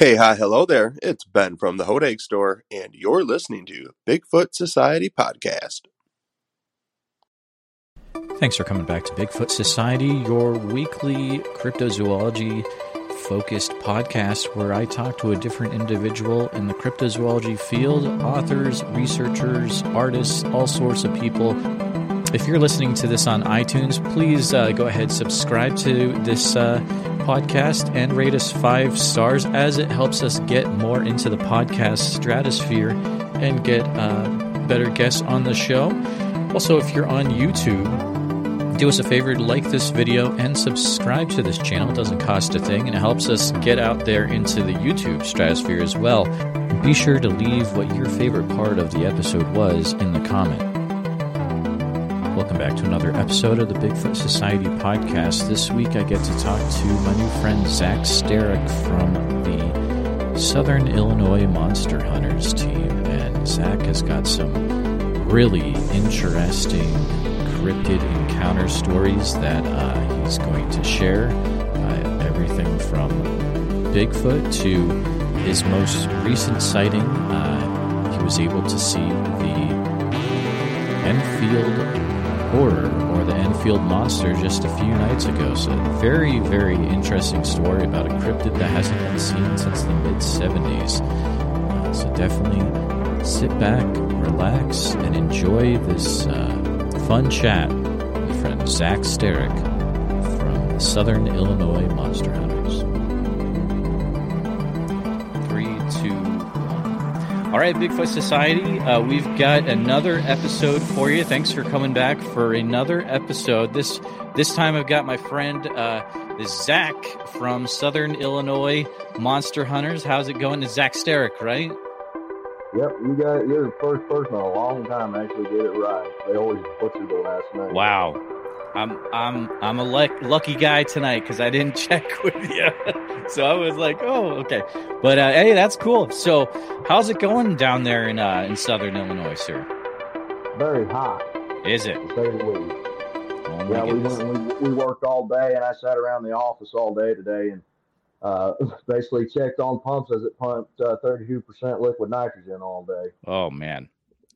Hey, hi, hello there. It's Ben from the Hodag Store, and you're listening to Bigfoot Society Podcast. Thanks for coming back to Bigfoot Society, your weekly cryptozoology focused podcast where I talk to a different individual in the cryptozoology field authors, researchers, artists, all sorts of people. If you're listening to this on iTunes, please uh, go ahead subscribe to this uh, podcast and rate us five stars as it helps us get more into the podcast stratosphere and get uh, better guests on the show. Also, if you're on YouTube, do us a favor, like this video and subscribe to this channel. It doesn't cost a thing and it helps us get out there into the YouTube stratosphere as well. Be sure to leave what your favorite part of the episode was in the comment. Welcome back to another episode of the Bigfoot Society podcast. This week I get to talk to my new friend Zach Starek from the Southern Illinois Monster Hunters team. And Zach has got some really interesting cryptid encounter stories that uh, he's going to share. Uh, everything from Bigfoot to his most recent sighting. Uh, he was able to see the Enfield horror or the Enfield monster just a few nights ago. So, very, very interesting story about a cryptid that hasn't been seen since the mid 70s. Uh, so, definitely sit back, relax, and enjoy this uh, fun chat with friend Zach Starek from the Southern Illinois Monster Hunters. All right, Bigfoot Society, uh, we've got another episode for you. Thanks for coming back for another episode. This this time I've got my friend uh, Zach from Southern Illinois Monster Hunters. How's it going? It's Zach Starek, right? Yep, you got you're the first person in a long time to actually get it right. They always butcher the last name. Wow. I'm I'm I'm a luck, lucky guy tonight because I didn't check with you, so I was like, oh, okay. But uh, hey, that's cool. So, how's it going down there in uh, in Southern Illinois, sir? Very hot, Is it? say the. Oh Yeah, we, went, we we worked all day, and I sat around the office all day today, and uh, basically checked on pumps as it pumped uh, 32% liquid nitrogen all day. Oh man,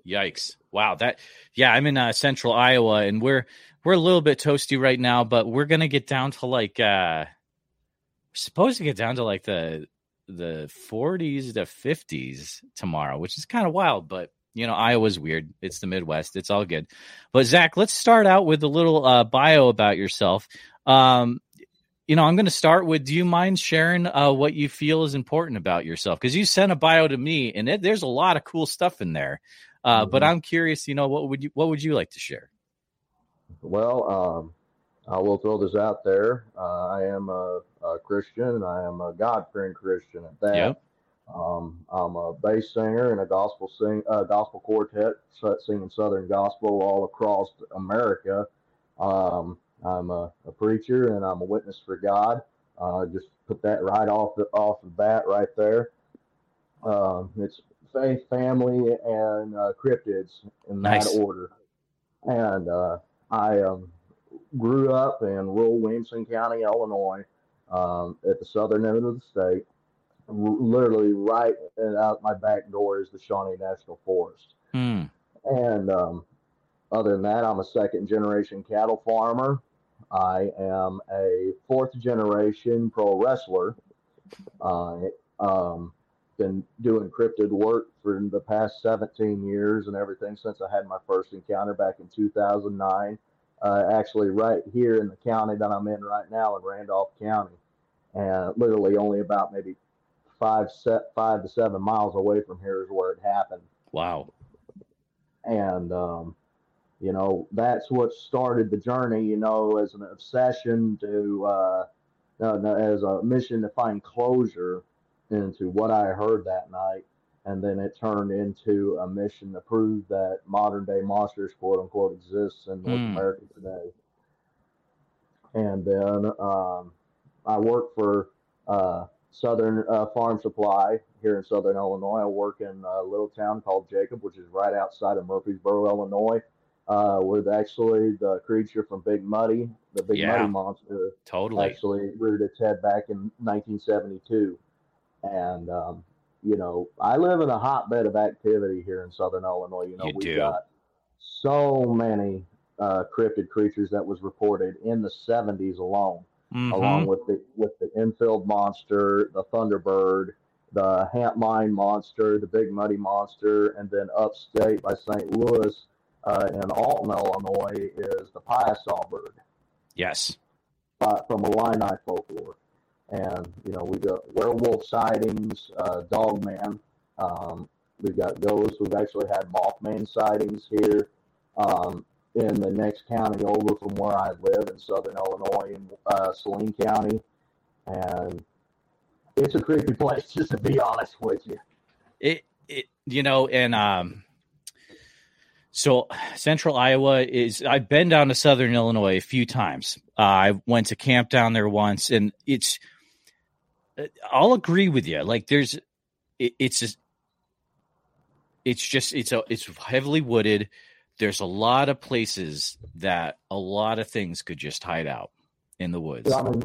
yikes! Wow, that yeah. I'm in uh, Central Iowa, and we're we're a little bit toasty right now, but we're gonna get down to like uh, we're supposed to get down to like the the 40s to 50s tomorrow, which is kind of wild, but you know Iowa's weird. It's the Midwest. It's all good. But Zach, let's start out with a little uh, bio about yourself. Um, you know, I'm going to start with. Do you mind sharing uh, what you feel is important about yourself? Because you sent a bio to me, and it, there's a lot of cool stuff in there. Uh, But Mhm. I'm curious. You know, what would you what would you like to share? Well, um, I will throw this out there. Uh, I am a, a Christian. I am a God fearing Christian at that. Yep. Um, I'm a bass singer in a gospel sing uh, gospel quartet singing Southern gospel all across America. Um, I'm a, a preacher and I'm a witness for God. Uh, just put that right off the off the bat right there. Um, it's faith, family, and uh, cryptids in Nice. that order. And uh, I um, grew up in rural Williamson County, Illinois, um, at the southern end of the state. R- literally, right out my back door is the Shawnee National Forest. Hmm. And um, other than that, I'm a second generation cattle farmer. I am a fourth generation pro wrestler. I um, been doing cryptid work for the past 17 years and everything since I had my first encounter back in 2009. Uh, actually, right here in the county that I'm in right now in Randolph County, and literally only about maybe five set five to seven miles away from here is where it happened Wow. and um, you know that's what started the journey you know as an obsession to uh, no, no, as a mission to find closure into what i heard that night and then it turned into a mission to prove that modern day monsters quote unquote exists in north Hmm. america today and then um, i work for uh, southern uh, farm supply here in southern illinois i work in a little town called jacob which is right outside of murphysboro illinois uh, with actually the creature from big muddy the big Yeah. muddy monster Totally. actually reared its head back in 1972 and um, you know, I live in a hotbed of activity here in Southern Illinois. You know, You we've do. got so many uh, cryptid creatures that was reported in the 70s alone, Mhm. along with the with the Enfield monster, the Thunderbird, the Hamp Mine monster, the Big Muddy monster, and then upstate by St. Louis uh, in Alton, Illinois, is the Piasa bird Yes. uh, from Illini folklore. And, you know, we got werewolf sightings, uh, Dogman. Um, we've got ghosts. We've actually had Mothman sightings here um, in the next county over from where I live in southern Illinois in uh, Saline County. And it's a creepy place, just to be honest with you. It it you know, and um so central Iowa is I've been down to southern Illinois a few times. Uh, I went to camp down there once and it's I'll agree with you. Like there's it, it's just it's just it's a it's heavily wooded. There's a lot of places that a lot of things could just hide out in the woods. I mean,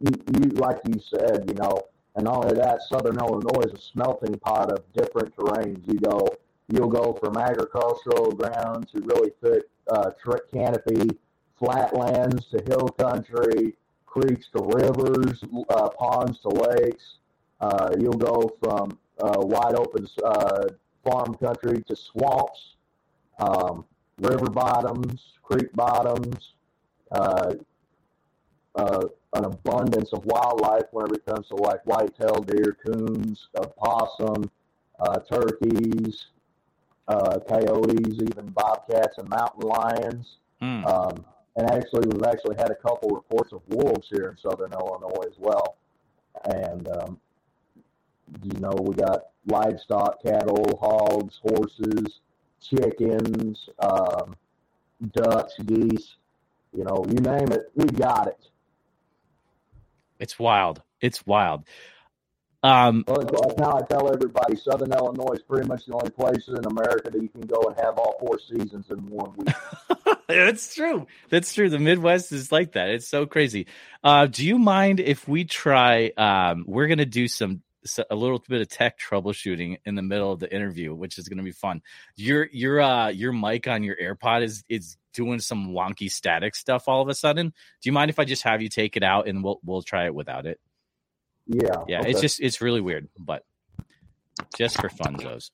you, like you said, you know, and not only that, Southern Illinois is a smelting pot of different terrains. You go, you'll go from agricultural ground to really thick uh, canopy, flatlands to hill country, creeks to rivers, uh, ponds to lakes. Uh, you'll go from uh, wide open uh, farm country to swamps, um, river bottoms, creek bottoms. Uh, uh, an abundance of wildlife whenever it comes to like white-tailed deer, coons, opossum, uh, turkeys, uh, coyotes, even bobcats and mountain lions. Hmm. Um, and actually, we've actually had a couple reports of wolves here in southern Illinois as well. And um, you know, we got livestock, cattle, hogs, horses, chickens, um, ducks, geese. You know, you name it, we got it. It's wild. It's wild. Um Well, now I tell everybody, Southern Illinois is pretty much the only place in America that you can go and have all four seasons in one week. That's true. That's true. The Midwest is like that. It's so crazy. Uh, do you mind if we try? Um, we're gonna do some a little bit of tech troubleshooting in the middle of the interview, which is gonna be fun. Your your uh your mic on your AirPod is is doing some wonky static stuff all of a sudden. Do you mind if I just have you take it out and we'll we'll try it without it? Yeah, Yeah, okay. it's just it's really weird, but just for fun, Joe's.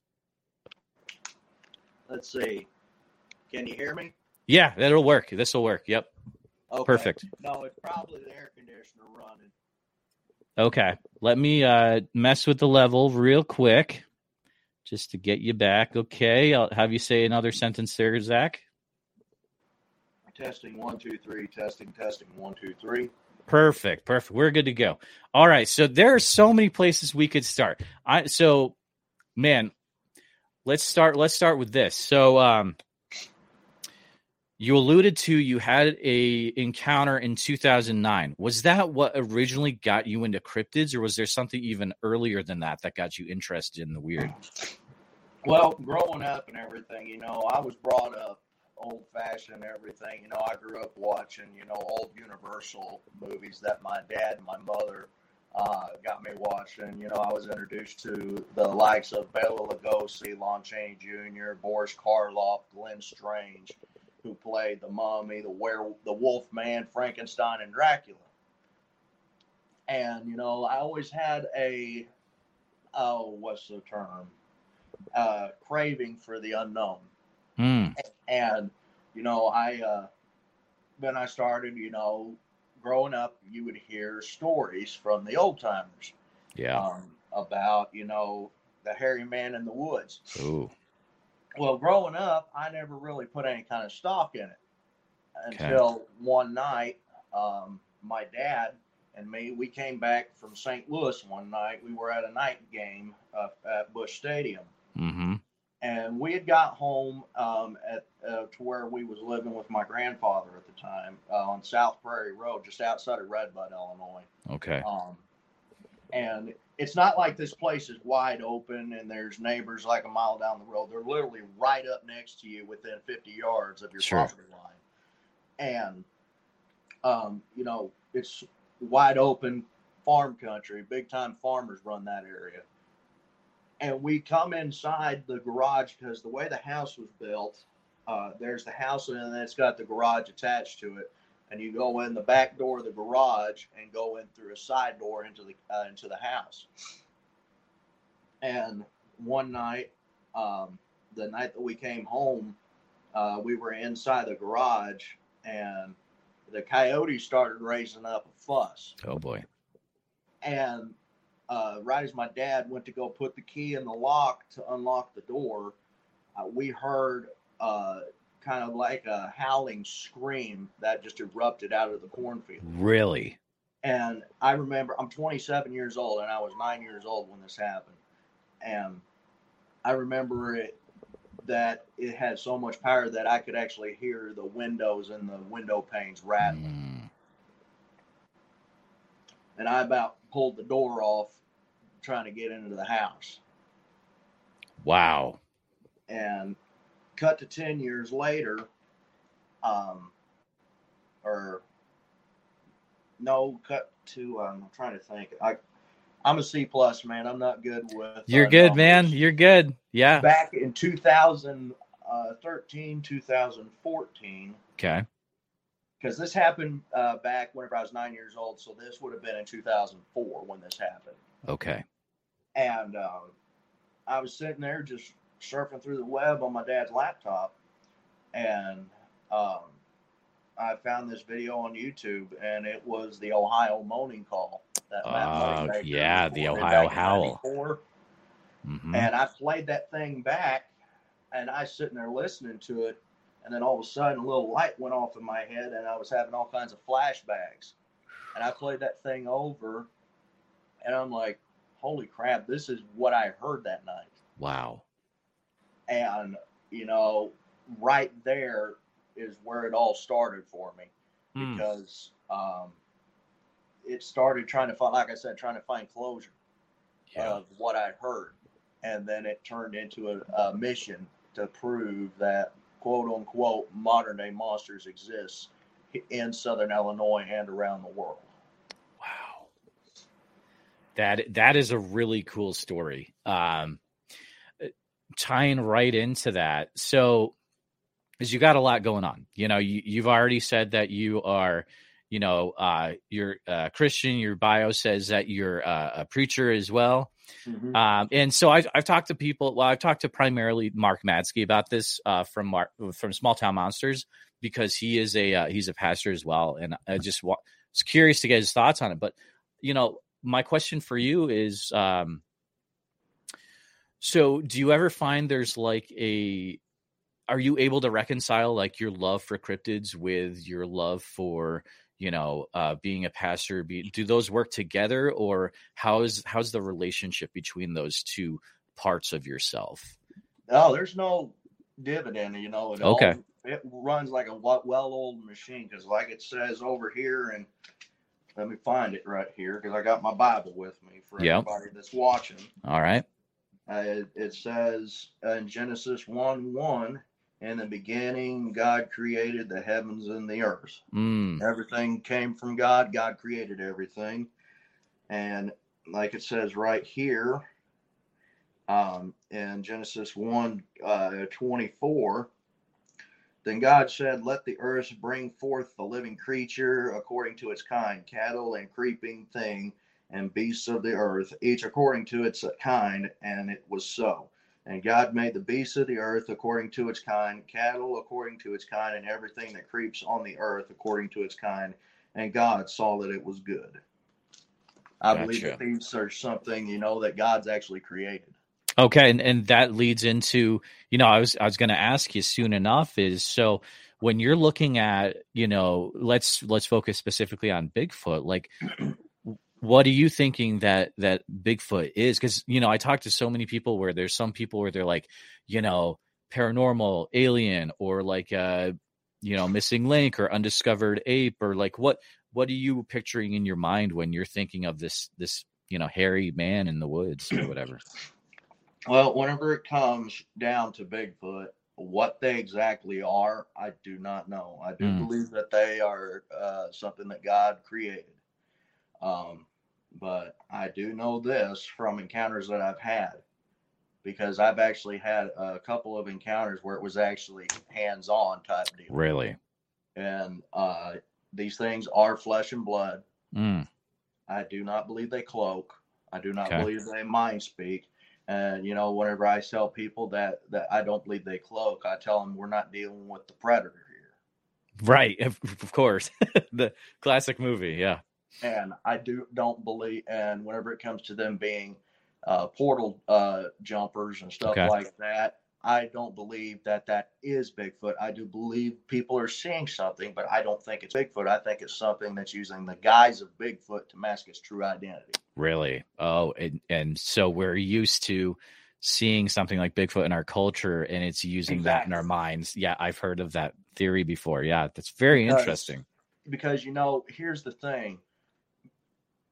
Let's see. Can you hear me? Yeah, that'll work. This will work. Yep. Okay. Perfect. No, it's probably the air conditioner running. Okay. Let me uh mess with the level real quick just to get you back. Okay. I'll have you say another sentence there, Zach. Testing one, two, three. Testing, testing one, two, three. Perfect. Perfect. We're good to go. All right. So there are so many places we could start. I so man, let's start let's start with this. So um you alluded to you had a encounter in 2009. Was that what originally got you into cryptids or was there something even earlier than that that got you interested in the weird? Well, growing up and everything, you know, I was brought up old fashioned everything. You know, I grew up watching, you know, old Universal movies that my dad and my mother uh, got me watching. You know, I was introduced to the likes of Bela Lugosi, Lon Chaney Jr., Boris Karloff, Glenn Strange, who played the Mummy, the Were, the Wolf Man, Frankenstein, and Dracula. And you know, I always had a oh, what's the term? Uh, craving for the unknown Hmm. And you know i uh when i started you know growing up you would hear stories from the old timers Yeah. um, about you know the hairy man in the woods Ooh. well growing up i never really put any kind of stock in it Okay. until one night um, my dad and me we came back from st louis one night we were at a night game uh, at busch stadium Mm-hmm. And we had got home um, at uh, to where we was living with my grandfather at the time uh, on South Prairie Road, just outside of Red Bud, Illinois. Okay. Um, and it's not like this place is wide open and there's neighbors like a mile down the road. They're literally right up next to you within 50 yards of your Sure. property line. And, um, you know, it's wide open farm country. Big time farmers run that area. And we come inside the garage because the way the house was built, uh, there's the house and then it's got the garage attached to it. And you go in the back door of the garage and go in through a side door into the uh, into the house. And one night, um, the night that we came home, uh, we were inside the garage and the coyotes started raising up a fuss. Oh boy. And uh, right as my dad went to go put the key in the lock to unlock the door, uh, we heard uh, kind of like a howling scream that just erupted out of the cornfield. Really? And I remember I'm 27 years old, and I was nine years old when this happened. And I remember it that it had so much power that I could actually hear the windows and the window panes rattling. Mm. And I about pulled the door off trying to get into the house. Wow. And cut to 10 years later, um, or no, cut to, um, I'm trying to think. I, I'm a C plus man. I'm not good with. You're uh, good, man. You're good. Yeah. Back in 2013, 2014, Okay. because this happened uh, back whenever I was nine years old. So this would have been in 2004 when this happened. Okay. And um, I was sitting there just surfing through the web on my dad's laptop, and um, I found this video on YouTube, and it was the Ohio moaning call. That Oh, Moneymaker yeah, the Ohio howl. 94. hmm And I played that thing back, and I was sitting there listening to it, and then all of a sudden a little light went off in my head, and I was having all kinds of flashbacks. And I played that thing over, and I'm like, "Holy crap! This is what I heard that night." Wow. And you know, right there is where it all started for me Mm. because um, it started trying to find, like I said, trying to find closure Yeah. of what I heard, and then it turned into a, a mission to prove that quote unquote modern day monsters exist in southern Illinois and around the world. That that is a really cool story. Um uh, tying right into that. So is you got a lot going on. You know, you, you've already said that you are, you know, uh you're uh Christian, your bio says that you're uh, a preacher as well. Um, and so I've, I've talked to people. Well, I've talked to primarily Mark Matzke about this uh, from Mark, from Small Town Monsters because he is a uh, he's a pastor as well, and I just wa- was curious to get his thoughts on it. But you know, my question for you is, um, so do you ever find there's like a are you able to reconcile like your love for cryptids with your love for you know uh being a pastor be, do those work together or how's how's the relationship between those two parts of yourself Oh, there's no dividend, you know. It Okay. all, it runs like a well-oiled machine because, like it says over here, and let me find it right here because I got my Bible with me for Yep. everybody that's watching. all right Uh, it, it says in Genesis 1 1, in the beginning, God created the heavens and the earth. mm, Everything came from God. God created everything. And like it says right here um, in Genesis 1 uh, 24, then God said, Let the earth bring forth the living creature according to its kind, cattle and creeping thing, and beasts of the earth, each according to its kind. And it was so. And God made the beasts of the earth according to its kind, cattle according to its kind, and everything that creeps on the earth according to its kind. And God saw that it was good. I believe Gotcha. that these are something, you know, that God's actually created. Okay and and that leads into you know i was i was going to ask you soon enough is so when you're looking at you know let's let's focus specifically on bigfoot like what are you thinking that that bigfoot is? Because you know i talk to so many people where there's some people where they're like you know paranormal alien or like uh you know missing link or undiscovered ape or like what what are you picturing in your mind when you're thinking of this this you know hairy man in the woods or whatever Well, whenever it comes down to Bigfoot, what they exactly are, I do not know. I do Mm. believe that they are uh, something that God created. Um, but I do know this from encounters that I've had because I've actually had a couple of encounters where it was actually hands-on type deal. Really? And uh, these things are flesh and blood. Mm. I do not believe they cloak. I do not Okay. believe they mind speak. And you know, whenever I tell people that that I don't believe they cloak, I tell them we're not dealing with the predator here. Right. Of, of course. the classic movie. Yeah. And I do don't believe. And whenever it comes to them being uh, portal uh, jumpers and stuff Okay. like that, I don't believe that that is Bigfoot. I do believe people are seeing something, but I don't think it's Bigfoot. I think it's something that's using the guise of Bigfoot to mask its true identity. Really? Oh, and, and so we're used to seeing something like Bigfoot in our culture and it's using that in our minds. Yeah, I've heard of that theory before. Yeah, that's very Because- interesting. because you know here's the thing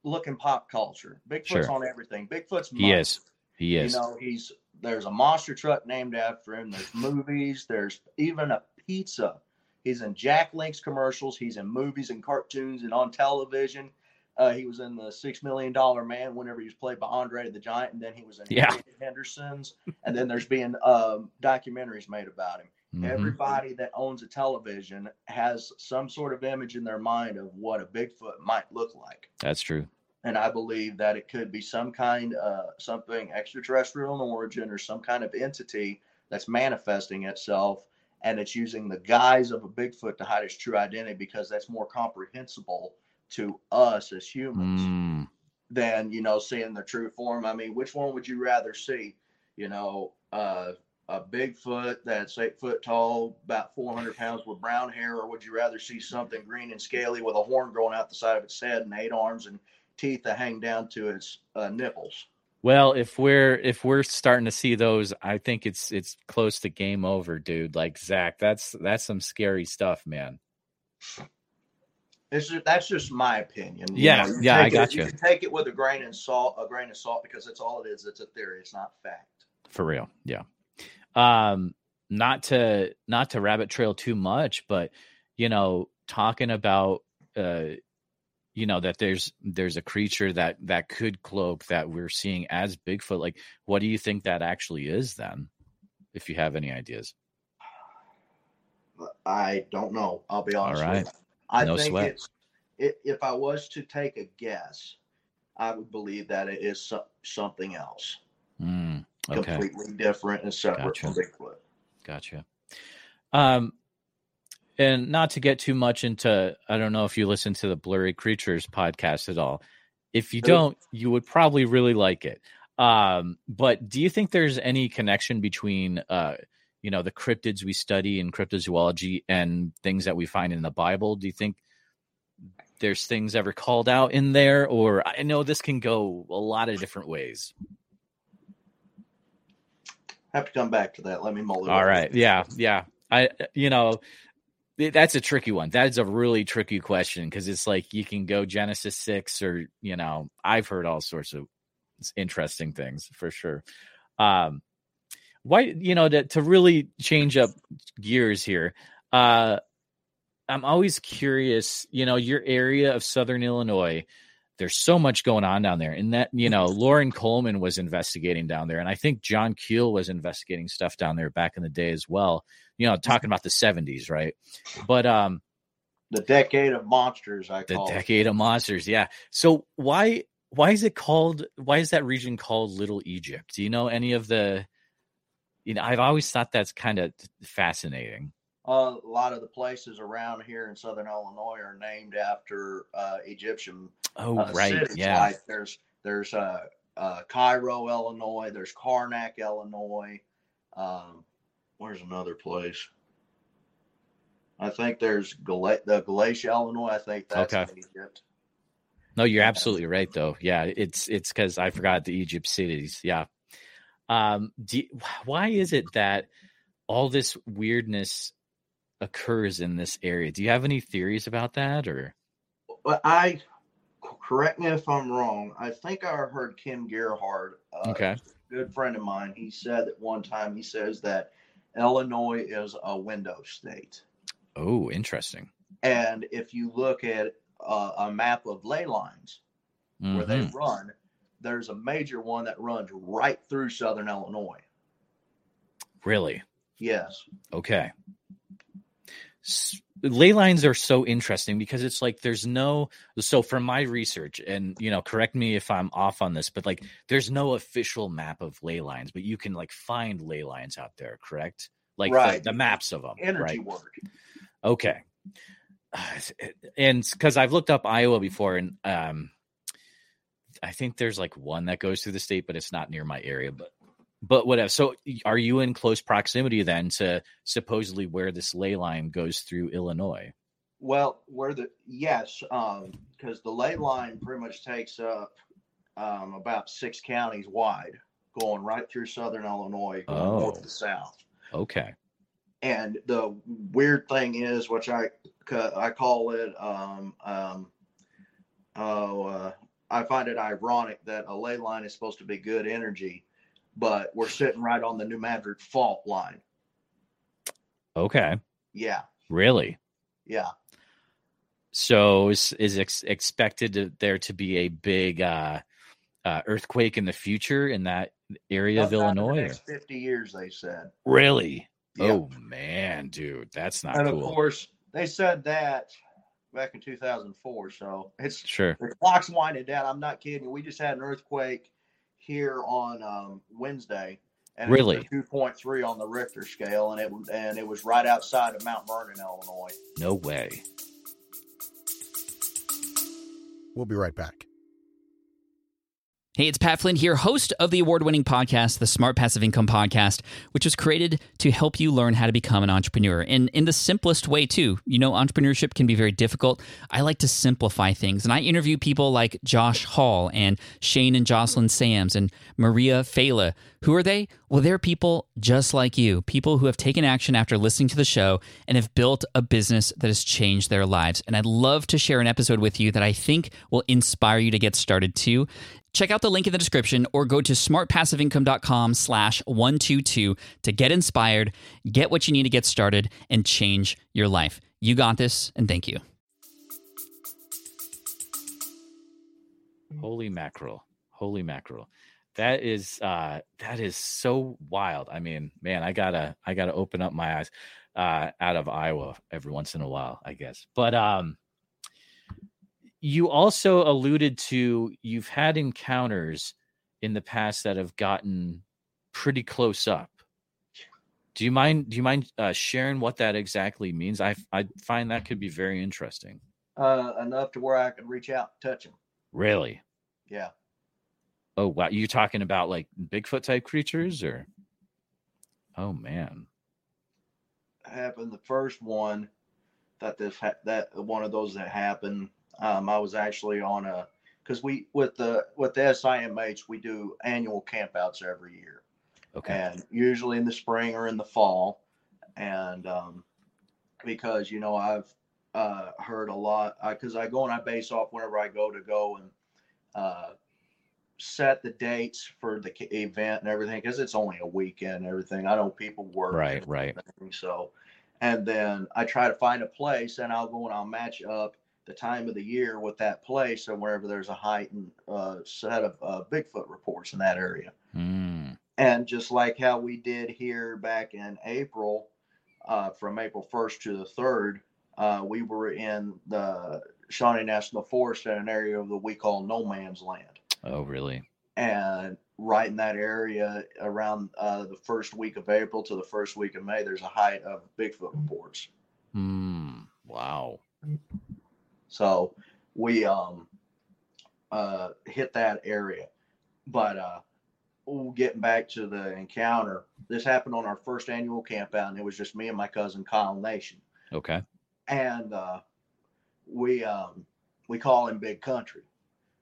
look in pop culture bigfoot's Sure. on everything bigfoot's He is. He is. you know he's there's a monster truck named after him there's movies there's even a pizza he's in jack link's commercials he's in movies and cartoons and on television uh, he was in the six million dollar man whenever he was played by andre the giant and then he was in Yeah. Henderson's and then there's being um, documentaries made about him Mhm. Everybody that owns a television has some sort of image in their mind of what a Bigfoot might look like. That's true. And I believe that it could be some kind, uh, something extraterrestrial in origin or some kind of entity that's manifesting itself and it's using the guise of a Bigfoot to hide its true identity because that's more comprehensible to us as humans Mm, than you know seeing the true form. I mean, which one would you rather see? You know, uh, a Bigfoot that's eight foot tall, about four hundred pounds with brown hair, or would you rather see something green and scaly with a horn growing out the side of its head and eight arms and teeth that hang down to its uh, nipples? Well, if we're if we're starting to see those, I think it's it's close to game over, dude. Like Zach, that's that's some scary stuff, man. It's just, that's just my opinion. You Yeah, know, you yeah, I take it- got You you. can take it with a grain of salt, a grain of salt, because that's all it is. It's a theory. It's not fact. For real. Yeah. Um not to not to rabbit trail too much, but you know, talking about uh you know that there's there's a creature that that could cloak that we're seeing as Bigfoot. Like what do you think that actually is then? If you have any ideas. I don't know. I'll be honest. right. With you. I No think sweat. it's i if I was to take a guess, I would believe that it is so, something else, Mm, okay. completely different and separate Gotcha. from Bigfoot. Gotcha. Um, and not to get too much into, I don't know if you listen to the Blurry Creatures podcast at all. If you don't, you would probably really like it. Um, but do you think there's any connection between, uh, you know, the cryptids we study in cryptozoology and things that we find in the Bible? Do you think there's things ever called out in there? Or I know this can go a lot of different ways. Have to come back to that. Let me mull it. All right. Yeah. Yeah. I, you know, that's a tricky one. That is a really tricky question because it's like you can go Genesis 6 or, you know, I've heard all sorts of interesting things for sure. Um, why, you know, to, to really change up gears here, uh, I'm always curious, you know, your area of Southern Illinois, there's so much going on down there. And that, you know, Loren Coleman was investigating down there. And I think John Keel was investigating stuff down there back in the day as well. You know, talking about the 70s, right? But um The decade of monsters. I the call it. decade of monsters, yeah. So why why is it called why is that region called Little Egypt? Do you know any of the you know, I've always thought that's kind of fascinating. Uh, a lot of the places around here in Southern Illinois are named after uh, Egyptian Oh, uh, right. cities. Yeah. Like there's there's uh, uh, Cairo, Illinois. There's Karnak, Illinois. Um, where's another place? I think there's Gala- the Galatia, Illinois. I think that's Okay. Egypt. No, you're absolutely right though. Yeah, it's it's because I forgot the Egypt cities. Yeah. Um, do, why is it that all this weirdness occurs in this area? Do you have any theories about that, or But I correct me if I'm wrong. I think I heard Ken Gerhard, uh, Okay. a good friend of mine. He said that one time he says that Illinois is a window state. oh, interesting. And if you look at uh, a map of ley lines, where they Mhm. run, there's a major one that runs right through southern Illinois. Really? Yes. Okay. S- Ley lines are so interesting because it's like there's no so from my research and you know correct me if I'm off on this but like there's no official map of ley lines but you can like find ley lines out there correct? Like the- the, maps of them Energy right? work. okay. And because I've looked up Iowa before and um I think there's like one that goes through the state but it's not near my area but but whatever. So, are you in close proximity then to supposedly where this ley line goes through Illinois? Well, where the yes, because the ley line pretty much takes up um, about six counties wide, going right through southern Illinois, Oh. north to south. Okay. And the weird thing is, which I I call it, um, um, oh, uh, I find it ironic that a ley line is supposed to be good energy, but we're sitting right on the New Madrid fault line. Okay. Yeah, Really? yeah. So, is, is ex- expected to, there to be a big uh, uh, earthquake in the future in that area of Illinois? Fifty years, they said. Really? Yeah. Oh man, dude, that's not and cool. of course, they said that back in 2004. So it's Sure. the clock's winding down. I'm not kidding. We just had an earthquake here on um, Wednesday, and Really? it was a 2.3 on the Richter scale, and it and it was right outside of Mount Vernon, Illinois. No way. We'll be right back. Hey, it's Pat Flynn here, host of the award winning podcast, the Smart Passive Income Podcast, which was created to help you learn how to become an entrepreneur. And in the simplest way, too. You know, entrepreneurship can be very difficult. I like to simplify things. And I interview people like Josh Hall and Shane and Jocelyn Sams and Maria Fela. Who are they? Well, they're people just like you, people who have taken action after listening to the show and have built a business that has changed their lives. And I'd love to share an episode with you that I think will inspire you to get started too. Check out the link in the description or go to smartpassiveincome.com slash 122 to get inspired, get what you need to get started, and change your life. You got this, and thank you. Holy mackerel. Holy mackerel. That is uh that is so wild. I mean, man, I gotta I gotta open up my eyes uh out of Iowa every once in a while, I guess. But um you also alluded to you've had encounters in the past that have gotten pretty close up. Do you mind do you mind uh, sharing what that exactly means? I I find that could be very interesting. Uh, enough to where I could reach out and touch them. Really? Yeah. Oh wow, you talking about like Bigfoot type creatures or? Oh man. happened the first one that this ha- that one of those that happened um i was actually on a because we with the with the simh we do annual campouts every year Okay. and usually in the spring or in the fall and um because you know i've uh heard a lot because I, go and i base off whenever i go to go and uh set the dates for the event and everything because it's only a weekend and everything i know people work Right, right. So, and then I try to find a place and I'll go and I'll match up the time of the year with that place and wherever there's a heightened uh, set of uh, Bigfoot reports in that area. Mm, And just like how we did here back in April, uh, from April 1st to the 3rd, uh, we were in the Shawnee National Forest in an area that we call no man's land oh really? and right in that area around uh, the first week of April to the first week of May, there's a height of Bigfoot reports. Hmm. Wow. So we um uh hit that area. But uh getting back to the encounter, this happened on our first annual camp out, and it was just me and my cousin Kyle Nation. Okay. And uh we um we call him Big Country.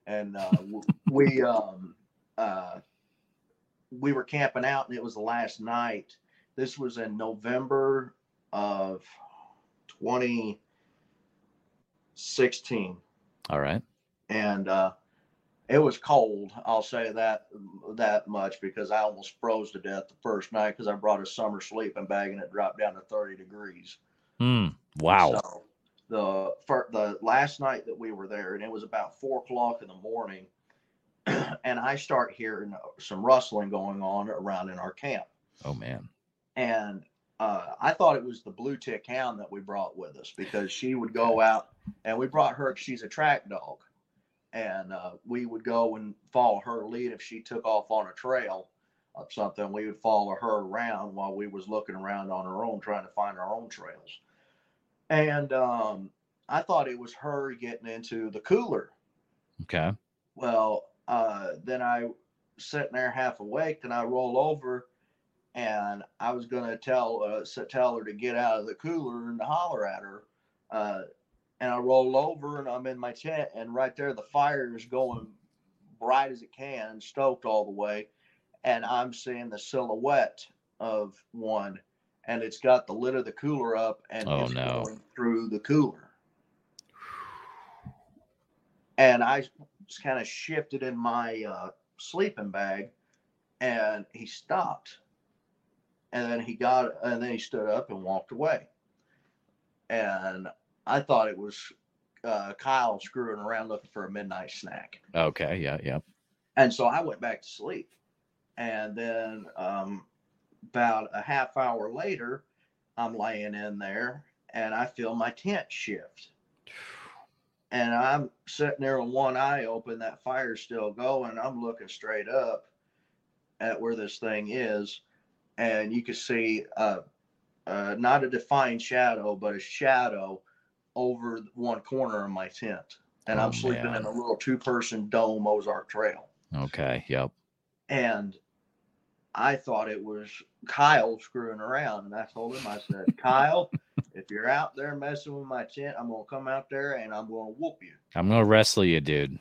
And uh we um uh we were camping out and it was the last night. This was in November of 2016 All right. and uh, it was cold. I'll say that that much because I almost froze to death the first night because I brought a summer sleeping bag and it dropped down to 30 degrees. Hmm. Wow. So, the for the last night that we were there, and it was about four o'clock in the morning, and I start hearing some rustling going on around in our camp, Oh man. and uh, I thought it was the blue tick hound that we brought with us because she would go out, and we brought her. She's a track dog, and uh, we would go and follow her lead if she took off on a trail of something. We would follow her around while we was looking around on our own, trying to find our own trails. And um, I thought it was her getting into the cooler. Okay. Well, uh, then I sitting there half awake, and I roll over, and I was gonna tell uh, tell her to get out of the cooler and to holler at her. Uh, and I roll over, and I'm in my tent, and right there the fire is going bright as it can, stoked all the way, and I'm seeing the silhouette of one, and it's got the lid of the cooler up, and Oh, it's no. going through the cooler. And I just kind of shifted in my uh, sleeping bag, and he stopped, and then he got, and then he stood up and walked away, and I thought it was uh, Kyle screwing around looking for a midnight snack. Okay. Yeah. Yeah. And so I went back to sleep. And then um, about a half hour later, I'm laying in there and I feel my tent shift. And I'm sitting there with one eye open, that fire's still going. I'm looking straight up at where this thing is. And you can see uh, uh, not a defined shadow, but a shadow over one corner of my tent. And Oh, I'm sleeping man. in a little two person dome Ozark Trail Okay. Yep. and I thought it was Kyle screwing around. And I told him, I said, Kyle, if you're out there messing with my tent, I'm gonna come out there and I'm gonna whoop you. I'm gonna wrestle you, dude.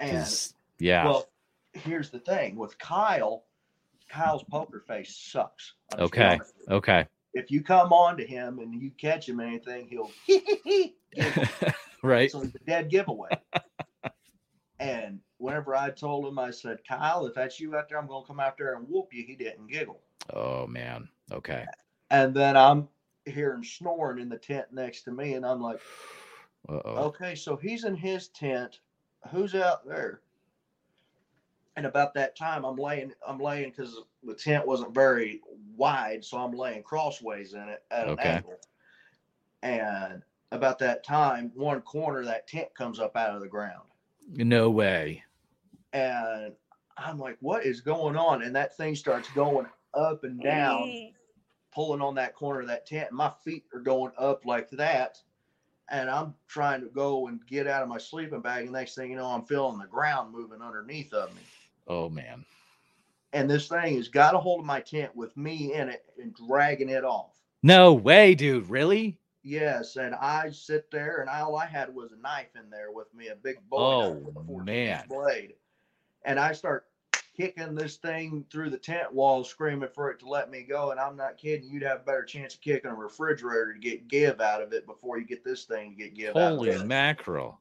And yeah. well, here's the thing with Kyle, Kyle's poker face sucks. Okay. honest with you. okay. If you come on to him and you catch him anything, he'll right. So it's a dead giveaway. and whenever I told him, I said, Kyle, if that's you out there, I'm gonna come out there and whoop you. He didn't giggle. Oh man. Okay. And then I'm hearing snoring in the tent next to me, and I'm like, Uh oh. okay, so he's in his tent. Who's out there? And about that time, I'm laying, I'm laying because the tent wasn't very wide, so I'm laying crossways in it at an Okay. angle. And about that time, one corner of that tent comes up out of the ground, No way. and I'm like, what is going on? And that thing starts going up and down. pulling on that corner of that tent. My feet are going up like that. And I'm trying to go and get out of my sleeping bag. And next thing you know, I'm feeling the ground moving underneath of me. Oh man. And this thing has got a hold of my tent with me in it and dragging it off. No way, dude. Really? Yes. And I sit there and all I had was a knife in there with me, a big bowie Oh, with a 14 man. blade. And I start kicking this thing through the tent wall, screaming for it to let me go. And I'm not kidding. You'd have a better chance of kicking a refrigerator to get give out of it before you get this thing to get give out Holy of it. mackerel.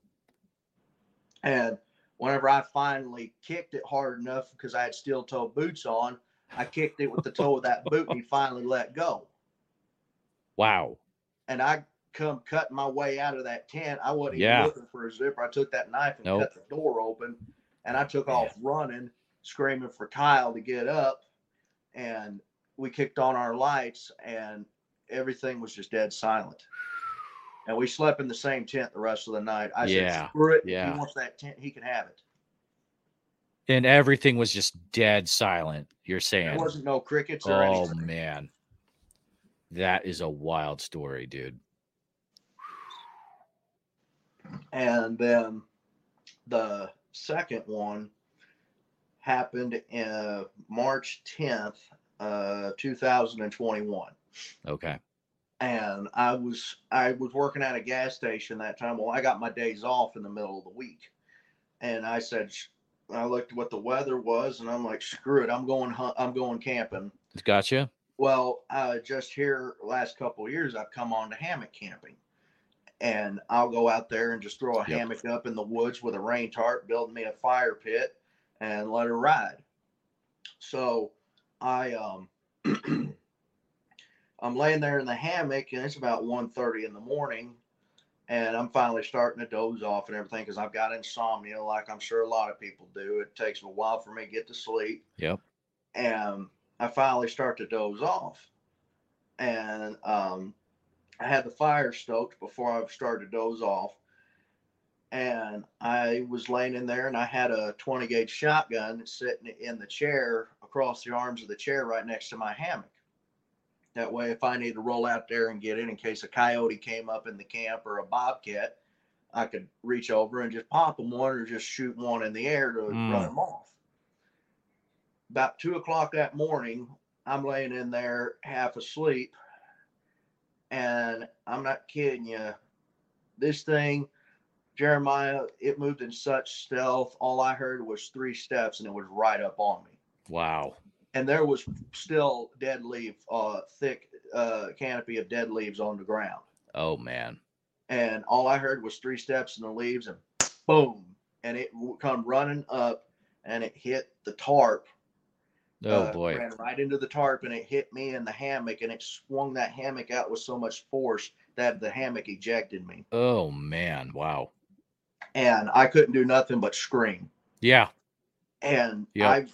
And whenever I finally kicked it hard enough because I had steel toe boots on, I kicked it with the toe of that boot and he finally let go. Wow. And I come cutting my way out of that tent. I wasn't Yeah. even looking for a zipper. I took that knife and Nope. cut the door open and I took Man. off running, screaming for Kyle to get up. And we kicked on our lights and everything was just dead silent. And we slept in the same tent the rest of the night. I Yeah. said, screw it. Yeah. he wants that tent, he can have it. And everything was just dead silent. You're saying There wasn't no crickets or Oh anything. man. That is a wild story, dude. And then the second one happened in March 10th, uh, 2021. Okay. And I was I was working at a gas station that time. Well, I got my days off in the middle of the week, and I said I looked what the weather was, and I'm like, screw it, I'm going I'm going camping. Gotcha. Well, uh, just here last couple of years, I've come on to hammock camping, and I'll go out there and just throw a Yep. hammock up in the woods with a rain tarp, build me a fire pit, and let her ride. So, I um, I'm laying there in the hammock, and it's about 1.30 in the morning, and I'm finally starting to doze off and everything because I've got insomnia, like I'm sure a lot of people do. It takes a while for me to get to sleep. Yep. And I finally start to doze off, and um, I had the fire stoked before I started to doze off. And I was laying in there, and I had a 20 gauge shotgun sitting in the chair across the arms of the chair right next to my hammock. That way, if I need to roll out there and get in in case a coyote came up in the camp or a bobcat, I could reach over and just pop them one or just shoot one in the air to Mm. run them off. About two o'clock that morning, I'm laying in there half asleep, and I'm not kidding you. This thing, Jeremiah, it moved in such stealth. All I heard was three steps, and it was right up on me Wow. And there was still dead leaf, uh, thick uh, canopy of dead leaves on the ground. Oh man. And all I heard was three steps in the leaves, and boom, and it come running up, and it hit the tarp. Oh uh, boy. ran right into the tarp, and it hit me in the hammock, and it swung that hammock out with so much force that the hammock ejected me, Oh man. Wow. and I couldn't do nothing but scream. Yeah. and Yep. I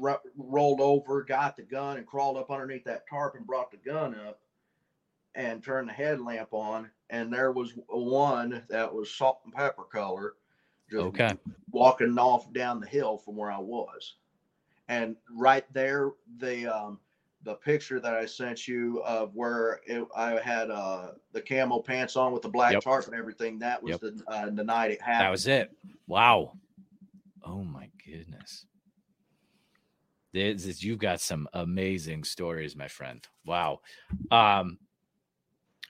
ro- rolled over, got the gun, and crawled up underneath that tarp and brought the gun up and turned the headlamp on. And there was one that was salt and pepper color, just Okay. walking off down the hill from where I was. And right there, the um, the picture that I sent you of where it, I had uh, the camo pants on with the black Yep. tarp and everything. That was Yep. the uh, the night it happened. That was it. Wow. Oh my goodness. This is, you've got some amazing stories, my friend. Wow. Um,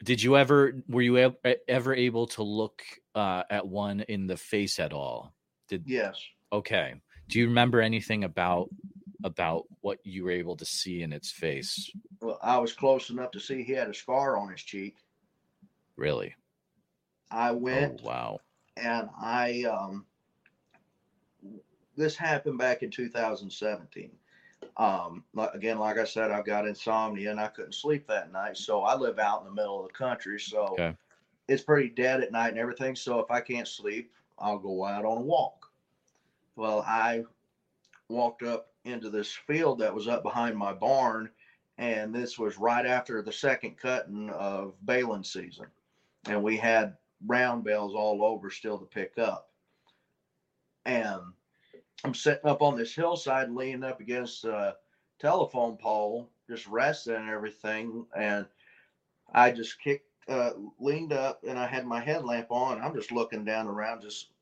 did you ever were you ev- ever able to look uh, at one in the face at all? Did yes. okay. Do you remember anything about about what you were able to see in its face? Well, I was close enough to see he had a scar on his cheek. Really? I Oh went wow. and I um this happened back in 2017. Um again like I said I've got insomnia and I couldn't sleep that night so I live out in the middle of the country so Okay. it's pretty dead at night and everything so if I can't sleep I'll go out on a walk. Well, I walked up into this field that was up behind my barn and this was right after the second cutting of baling season and we had round bales all over still to pick up. And I'm sitting up on this hillside, leaning up against a telephone pole, just resting and everything. And I just kicked, uh, leaned up, and I had my headlamp on. I'm just looking down around, just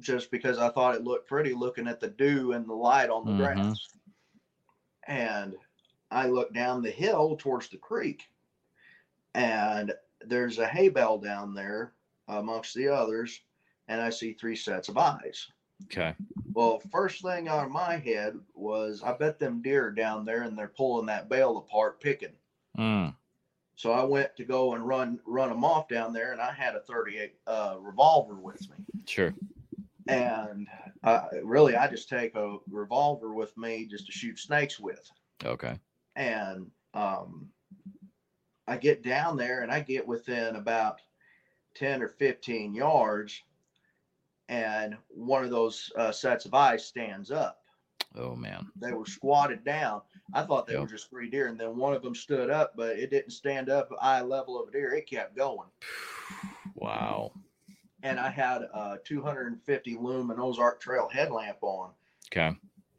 just because I thought it looked pretty, looking at the dew and the light on the Mhm. grass. And I look down the hill towards the creek, and there's a hay bale down there amongst the others, and I see three sets of eyes. Okay. Well, first thing out of my head was I bet them deer down there and they're pulling that bale apart picking. Mm. So I went to go and run run them off down there, and I had a 38 uh, revolver with me. Sure. And uh, really, I just take a revolver with me just to shoot snakes with. Okay. and um, I get down there and I get within about 10 or 15 yards, and one of those uh, sets of eyes stands up. Oh man. They were squatted down. I thought they Yep. were just three deer, and then one of them stood up, but it didn't stand up eye level of a deer. It kept going. Wow. And I had a 250 lumen Ozark Trail headlamp on. Okay.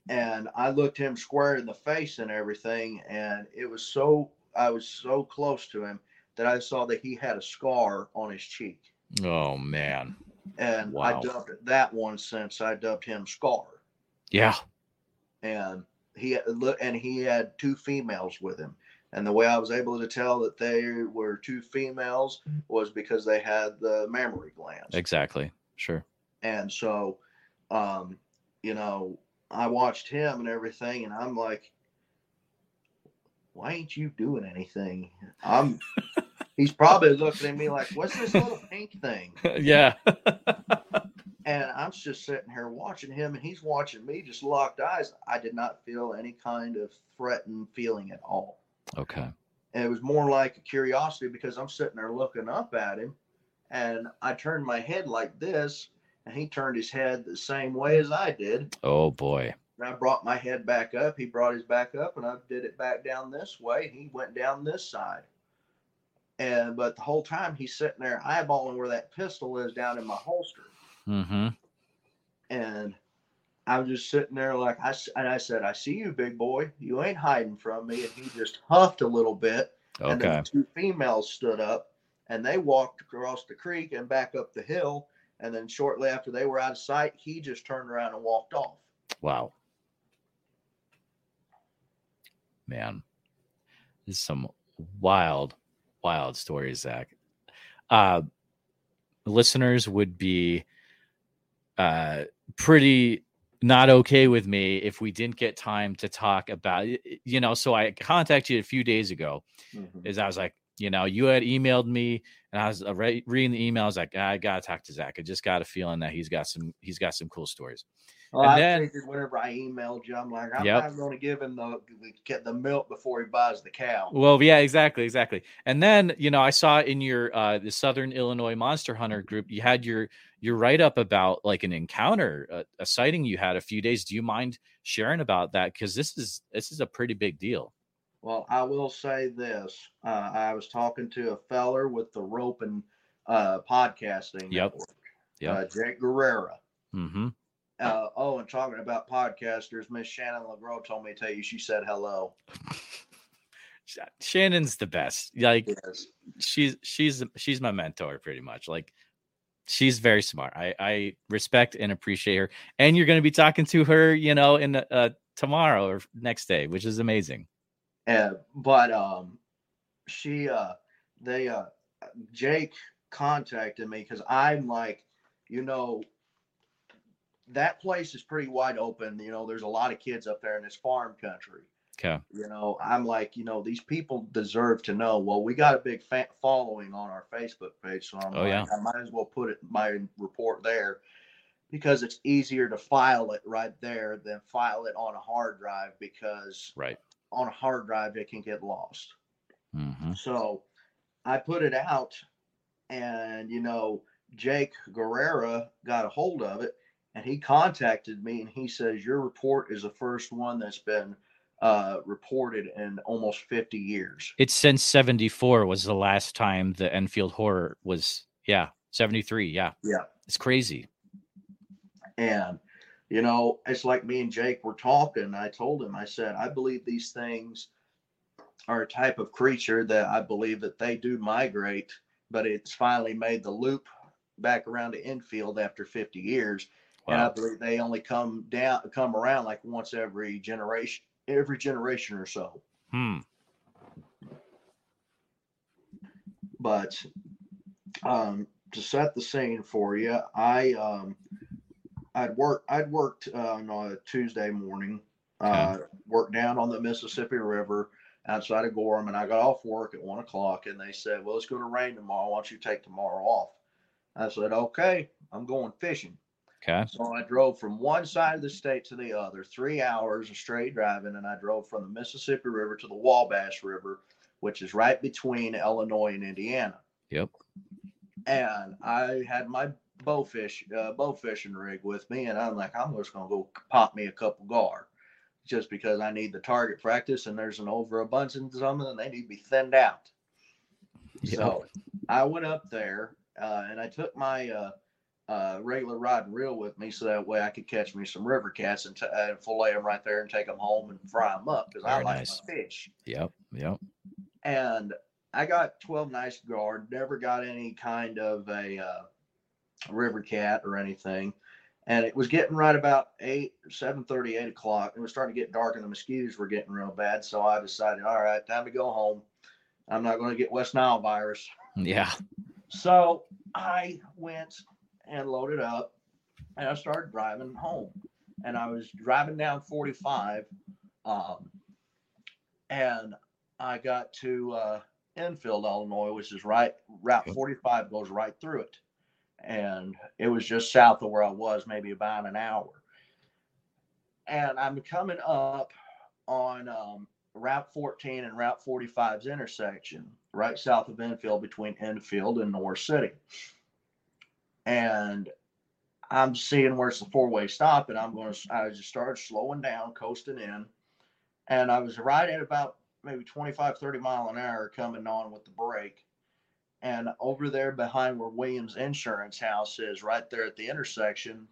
and I looked him square in the face and everything, and it was so I was so close to him that I saw that he had a scar on his cheek, Oh man. And Wow. I dubbed that one since I dubbed him Scar, Yeah. and he look and he had two females with him. And the way I was able to tell that they were two females was because they had the mammary glands. Exactly. Sure. And so, um, you know, I watched him and everything, and I'm like, why ain't you doing anything? I'm. he's probably looking at me like, what's this little pink thing? yeah. And I'm just sitting here watching him, and he's watching me, just locked eyes. I did not feel any kind of threatened feeling at all. okay. And it was more like a curiosity because I'm sitting there looking up at him, and I turned my head like this, and he turned his head the same way as I did. Oh boy. And I brought my head back up. He brought his back up, and I did it back down this way. He went down this side. And but the whole time he's sitting there eyeballing where that pistol is down in my holster. Mm-hmm. And I'm just sitting there like I and I said, I see you, big boy. You ain't hiding from me. And he just huffed a little bit. And then the two females stood up and they walked across the creek and back up the hill. And then shortly after they were out of sight, he just turned around and walked off. Wow. Man. This is some wild, wild stories, Zach. Uh listeners would be uh pretty not okay with me if we didn't get time to talk about you know so i contacted you a few days ago is i was like you know you had emailed me and i was uh, re- reading the email i was like i gotta talk to zach. I just got a feeling that he's got some he's got some cool stories Well, And I then- figured whenever I emailed you, I'm like, I'm Yep. not going to give him the get the milk before he buys the cow. Well, yeah, exactly, exactly. And then you know, I saw in your uh the Southern Illinois Monster Hunter group, you had your your write up about like an encounter, a, a sighting you had a few days. Do you mind sharing about that? Because this is this is a pretty big deal. Well, I will say this: uh, I was talking to a feller with the rope and uh, podcasting. Yep. network, Yep. Uh, Jake Guerrera. Mm-hmm. Uh, oh, and talking about podcasters, Miss Shannon LeGros told me to tell you she said hello. Shannon's the best. Like Yes. she's she's she's my mentor pretty much. Like she's very smart. I I respect and appreciate her. And you're going to be talking to her, you know, in uh tomorrow or next day, which is amazing. Uh, but um, she uh, they uh, Jake contacted me because I'm like, you know, that place is pretty wide open. You know, there's a lot of kids up there in this farm country. Okay. You know, I'm like, you know, these people deserve to know. Well, we got a big following on our Facebook page, so I'm Oh, like, yeah. I might as well put it my report there because it's easier to file it right there than file it on a hard drive because Right. on a hard drive it can get lost. Mm-hmm. So I put it out, and you know, Jake Guerrera got a hold of it, and he contacted me, and he says your report is the first one that's been uh, reported in almost 50 years. It's since 74 was the last time the Enfield horror was yeah, 73, yeah. Yeah. It's crazy. And you know, it's like me and Jake were talking. I told him, I said, I believe these things are a type of creature that I believe that they do migrate, but it's finally made the loop back around to enfield after 50 years. And I believe they only come down, come around like once every generation, every generation or so. Hmm. But um, to set the scene for you, I um, I'd worked I'd worked uh, on a Tuesday morning, uh, worked down on the Mississippi River outside of Gorham, and I got off work at one o'clock, and they said, "Well, it's going to rain tomorrow. Why don't you take tomorrow off?" I said, "Okay, I'm going fishing." Okay. So I drove from one side of the state to the other, three hours of straight driving, and I drove from the Mississippi River to the Wabash River, which is right between Illinois and Indiana. Yep. And I had my bow fish, uh, bow fishing rig with me, and I'm like, I'm just gonna go pop me a couple gar, just because I need the target practice, and there's an overabundance of them, and they need to be thinned out. Yep. So I went up there, uh, and I took my uh, uh, regular rod and reel with me, so that way I could catch me some river cats and, t- and fillet them right there and take them home and fry them up because I like nice. my fish. Yep. Yep. And I got 12 nice gar, never got any kind of a uh, river cat or anything. And it was getting right about eight, seven thirty, eight o'clock. It was starting to get dark, and the mosquitoes were getting real bad. So I decided, all right, time to go home. I'm not going to get West Nile virus. Yeah. So I went and loaded up and I started driving home. And I was driving down 45. Um, and I got to uh, Enfield, Illinois, which is right, Route 45 goes right through it. And it was just south of where I was, maybe about an hour. And I'm coming up on um, Route 14 and Route 45's intersection, right south of Enfield between Enfield and Norris City. And I'm seeing where's the four way stop, and I'm going to. I just started slowing down, coasting in, and I was right at about maybe 25, 30 mile an hour coming on with the brake. And over there behind where Williams Insurance House is, right there at the intersection,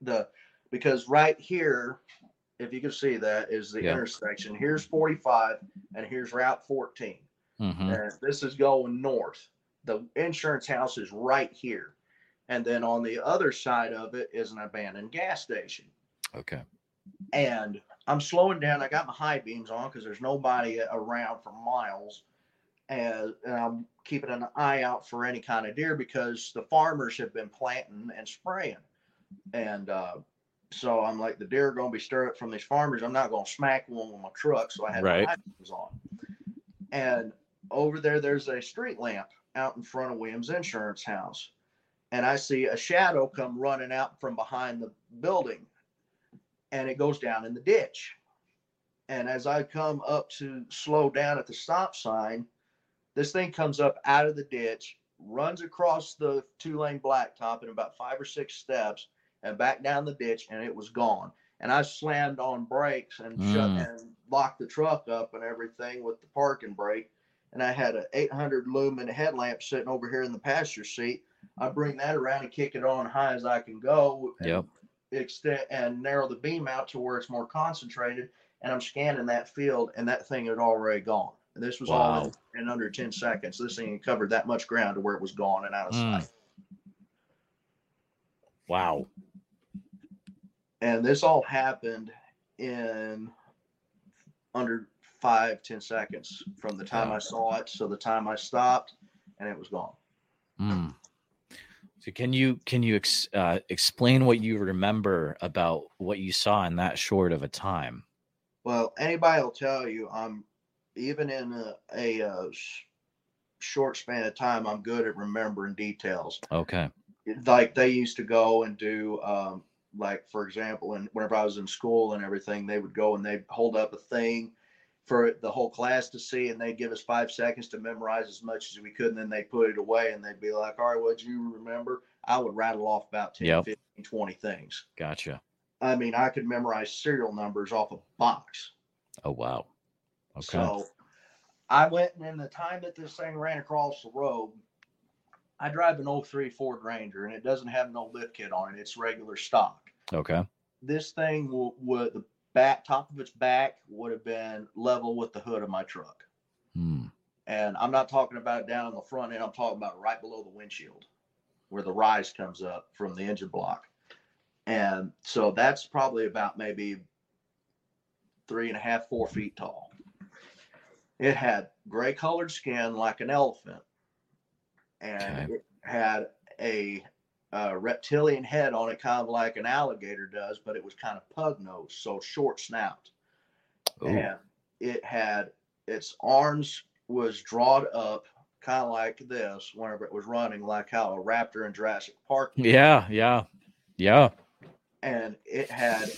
the because right here, if you can see that, is the Yeah. intersection. Here's 45 and here's Route 14. Mm-hmm. And this is going north. The insurance house is right here. And then on the other side of it is an abandoned gas station. Okay. And I'm slowing down. I got my high beams on because there's nobody around for miles. And, and I'm keeping an eye out for any kind of deer because the farmers have been planting and spraying. And uh, so I'm like, the deer are going to be stirred up from these farmers. I'm not going to smack one with my truck. So I had Right. my high beams on. And over there, there's a street lamp out in front of Williams Insurance House. And I see a shadow come running out from behind the building and it goes down in the ditch. And as I come up to slow down at the stop sign, this thing comes up out of the ditch, runs across the two lane blacktop in about five or six steps and back down the ditch, and it was gone. And I slammed on brakes and shut Mm. and locked the truck up and everything with the parking brake. And I had an 800 lumen headlamp sitting over here in the passenger seat. I bring that around and kick it on high as I can go. and Yep. extend and narrow the beam out to where it's more concentrated. And I'm scanning that field, and that thing had already gone. And this was all Wow. in, in under 10 seconds. This thing covered that much ground to where it was gone and out of Mm. sight. Wow. And this all happened in under five, 10 seconds from the time Yeah. I saw it. So the time I stopped, and it was gone. Mm. So can you can you ex, uh, explain what you remember about what you saw in that short of a time? Well, anybody will tell you I'm even in a, a, uh sh- short span of time, I'm good at remembering details. Okay. Like they used to go and do, um, like for example, and whenever I was in school and everything, they would go and they'd hold up a thing for the whole class to see, and they'd give us five seconds to memorize as much as we could, and then they'd put it away, and they'd be like, "All right, what'd you remember?" I would rattle off about 10, Yep. 15, 20 things. Gotcha. I mean, I could memorize serial numbers off a box. Oh wow. Okay. So I went and in the time that this thing ran across the road, I drive an 03 Ford Ranger and it doesn't have no lift kit on it. It's regular stock. okay. This thing will, would the back top of its back would have been level with the hood of my truck. Hmm. And I'm not talking about it down on the front end. I'm talking about right below the windshield where the rise comes up from the engine block. And so that's probably about maybe three and a half, four feet tall. It had gray colored skin like an elephant. And Okay. it had a, uh reptilian head on it, kind of like an alligator does, but it was kind of pug nose, so short snout Ooh. and it had its arms was drawn up kind of like this whenever it was running like how a raptor in jurassic park Yeah. Yeah. Yeah. and it had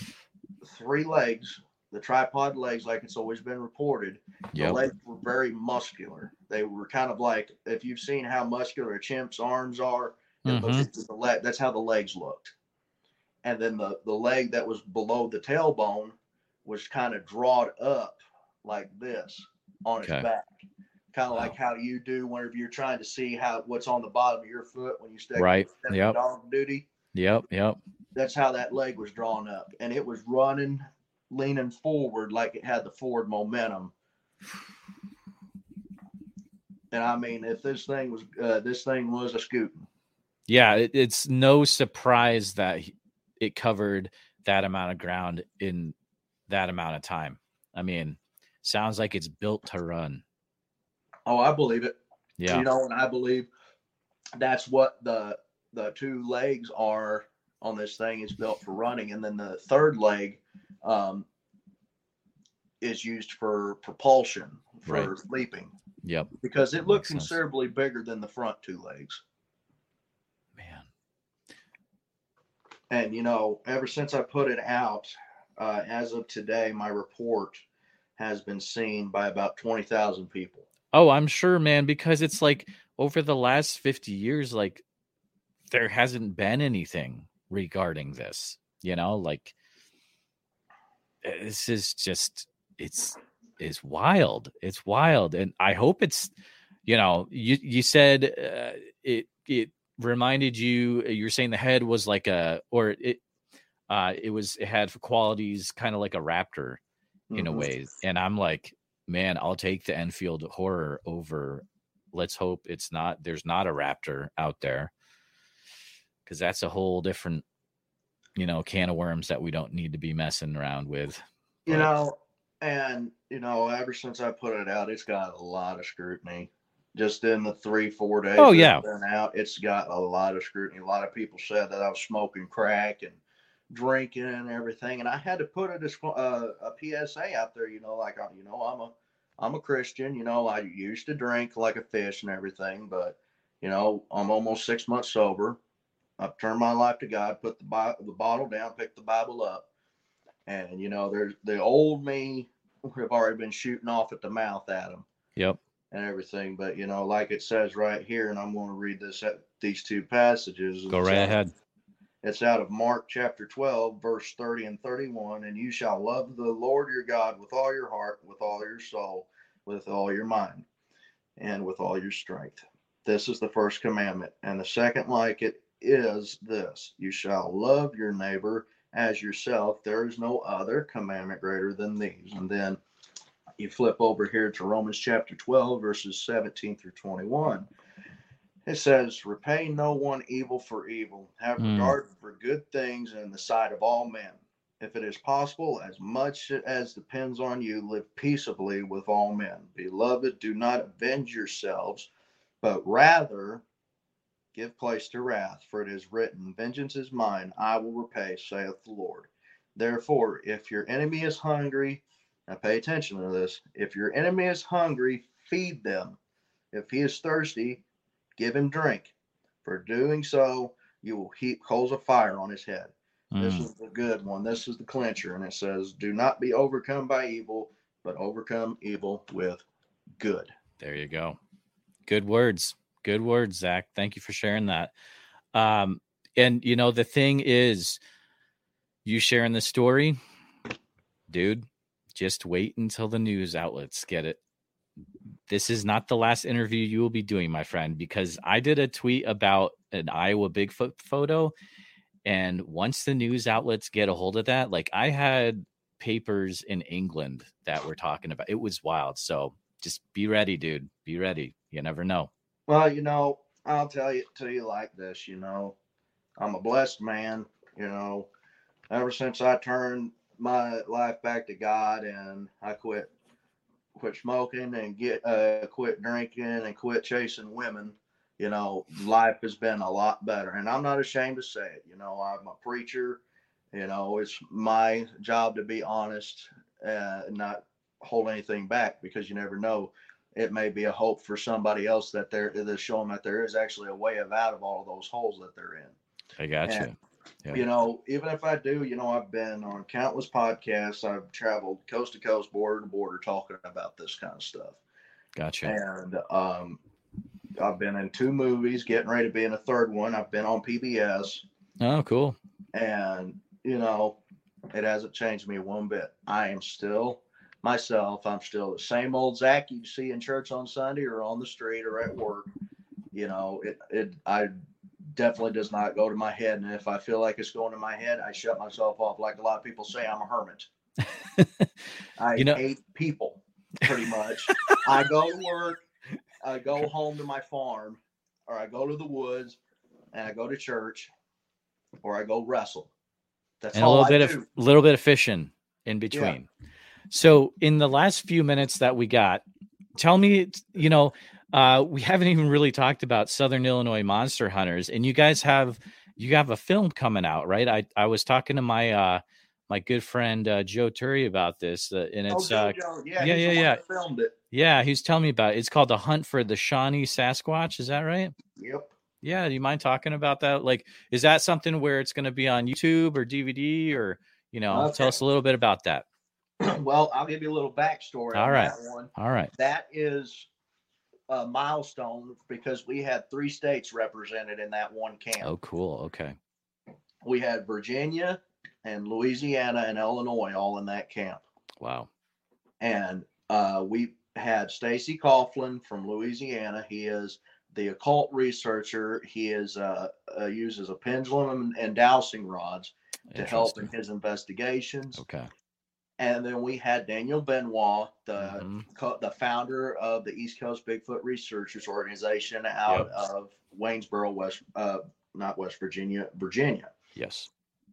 three legs the tripod legs like it's always been reported the legs were very muscular they were kind of like if you've seen how muscular a chimp's arms are Mhm. looked at the leg that's how the legs looked and then the the leg that was below the tailbone was kind of drawn up like this on its back kind of Wow. like how you do whenever you're trying to see how what's on the bottom of your foot when you step Right. step Yep. dog duty Yep. Yep. that's how that leg was drawn up and it was running leaning forward like it had the forward momentum and i mean if this thing was uh, this thing was a scooting Yeah. It, it's no surprise that he- it covered that amount of ground in that amount of time. I mean, sounds like it's built to run. oh i believe it Yeah. you know and i believe that's what the the two legs are on this thing is built for running and then the third leg um, is used for propulsion for Right. leaping Yep. because it looked Makes sense. considerably bigger than the front two legs Man. And you know ever since i put it out uh, as of today my report has been seen by about 20000 people Oh, I'm sure, man, because it's like over the last 50 years, like there hasn't been anything regarding this. You know, like eh, this is just it's it's wild. It's wild, and I hope it's you know you you said uh, it it reminded you you're saying the head was like a or it uh it was it had qualities kind of like a raptor in a Mhm. way and i'm like man i'll take the enfield horror over let's hope it's not there's not a raptor out there because that's a whole different you know can of worms that we don't need to be messing around with You But- know, and you know, ever since I put it out, it's got a lot of scrutiny. Just in the three, four days. Oh, yeah. been out, it's got a lot of scrutiny. A lot of people said that I was smoking crack and drinking and everything, and I had to put a uh, a PSA out there. You know, like you know, I'm a I'm a Christian. You know, I used to drink like a fish and everything, but you know, I'm almost six months sober. I've turned my life to God, put the Bi- the bottle down, picked the Bible up, and you know, there's the old me have already been shooting off at the mouth at him yep and everything. But you know, like it says right here, and I'm going to read this at these two passages. go It's right out- ahead It's out of Mark chapter 12, verse 30 and 31. And you shall love the Lord your God with all your heart, with all your soul, with all your mind, and with all your strength. This is the first commandment. And the second, like it, is this you shall love your neighbor as yourself. There is no other commandment greater than these. And then you flip over here to Romans chapter 12, verses 17 through 21. It says, Repay no one evil for evil. Have Mm. regard for good things in the sight of all men. If it is possible, as much as depends on you, live peaceably with all men. Beloved, do not avenge yourselves, but rather give place to wrath, for it is written, Vengeance is mine, I will repay, saith the Lord. Therefore, if your enemy is hungry, now pay attention to this. If your enemy is hungry, feed them. If he is thirsty, give him drink. For doing so, you will heap coals of fire on his head. This Mm. is the good one. This is the clincher. And it says, Do not be overcome by evil, but overcome evil with good. There you go. Good words. Good words, Zach. Thank you for sharing that. Um, and you know, the thing is, you sharing the story, dude, just wait until the news outlets get it. This is not the last interview you will be doing, my friend, because I did a tweet about an Iowa Bigfoot photo. And once the news outlets get a hold of that, like I had papers in England that were talking about it was wild. So just be ready, dude. Be ready. You never know. Well, you know, I'll tell you to you like this, you know. I'm a blessed man, you know. Ever since I turned my life back to God and I quit quit smoking and get uh quit drinking and quit chasing women, you know, life has been a lot better. And I'm not ashamed to say it. You know, I'm a preacher. You know, it's my job to be honest uh, and not hold anything back because you never know it may be a hope for somebody else that they're that's showing that there is actually a way of out of all of those holes that they're in. I got Yeah. you. Yeah. You know, even if I do, you know, I've been on countless podcasts. I've traveled coast to coast, border to border, talking about this kind of stuff. Gotcha. And um, I've been in two movies, getting ready to be in a third one. I've been on PBS, Oh, cool. and you know, it hasn't changed me one bit. I am still myself. I'm still the same old Zach you see in church on Sunday or on the street or at work. You know, it it I definitely does not go to my head, and if I feel like it's going to my head, I shut myself off. Like a lot of people say, I'm a hermit. I You know- hate people pretty much. I go to work, I go home to my farm, or I go to the woods, and I go to church, or I go wrestle. That's and a little I bit do. of little bit of fishing in between. So in the last few minutes that we got, tell me, you know, uh, we haven't even really talked about Southern Illinois monster hunters, and you guys have you have a film coming out, right? I I was talking to my uh my good friend uh, Joe Turry about this, uh, and Oh, it's Joe uh, yeah, yeah, he's yeah, yeah. filmed it. yeah, he was telling me about it. It's called the Hunt for the Shawnee Sasquatch. Is that right? Yep. Yeah, do you mind talking about that? Like, is that something where it's going to be on YouTube or DVD or, you know, Okay. tell us a little bit about that. well, I'll give you a little backstory All on right. that one. All right. That is a milestone because we had three states represented in that one camp. Oh, cool. Okay. We had Virginia and Louisiana and Illinois all in that camp. Wow. And uh, we had Stacy Coughlin from Louisiana. He is the occult researcher. He is uh, uh, uses a pendulum and, and dowsing rods to help in his investigations. Okay. And then we had Daniel Benoit, the Mhm. co- the founder of the East Coast Bigfoot Researchers Organization out Yep. of Waynesboro, West, uh, not West Virginia, Virginia. Yes.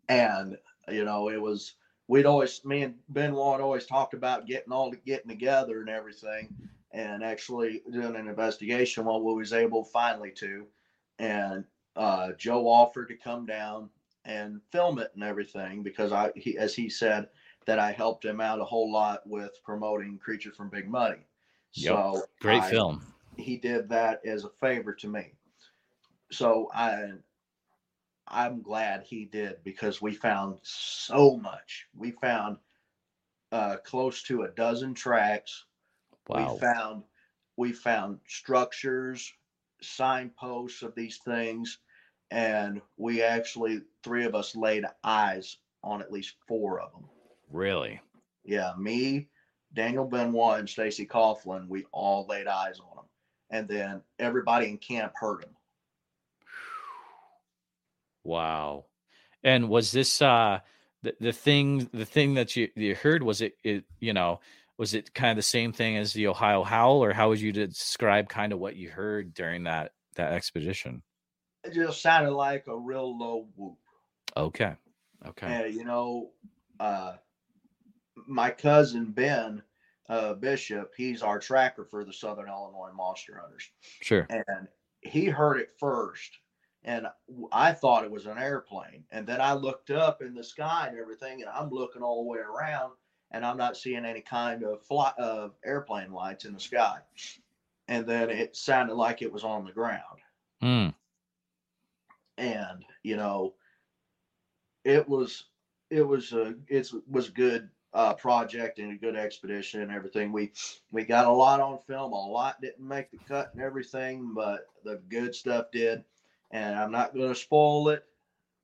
And you know, it was we'd always me and Benoit always talked about getting all getting together and everything, and actually doing an investigation. Well, we was able finally to, and uh, Joe offered to come down and film it and everything because I, he, as he said, that I helped him out a whole lot with promoting Creature from Big Muddy. Yep. So Great I- film. he did that as a favor to me. So I I'm glad he did because we found so much. We found uh, close to a dozen tracks. Wow. We found we found structures, signposts of these things, and we actually three of us laid eyes on at least four of them. Really? Yeah, me, Daniel Benoit, and Stacy Coughlin, we all laid eyes on him. And then everybody in camp heard him. Wow. And was this uh the, the thing the thing that you you heard was it it you know was it kind of the same thing as the Ohio Howl or how would you describe kind of what you heard during that that expedition? It just sounded like a real low whoop. Okay. Okay. And, you know, uh, my cousin Ben uh, Bishop, he's our tracker for the Southern Illinois Monster Hunters. Sure. and he heard it first and i thought it was an airplane and then i looked up in the sky and everything and i'm looking all the way around and i'm not seeing any kind of fly of airplane lights in the sky and then it sounded like it was on the ground Hmm. and you know it was it was a it was good uh, project and a good expedition and everything we we got a lot on film a lot didn't make the cut and everything but the good stuff did and i'm not going to spoil it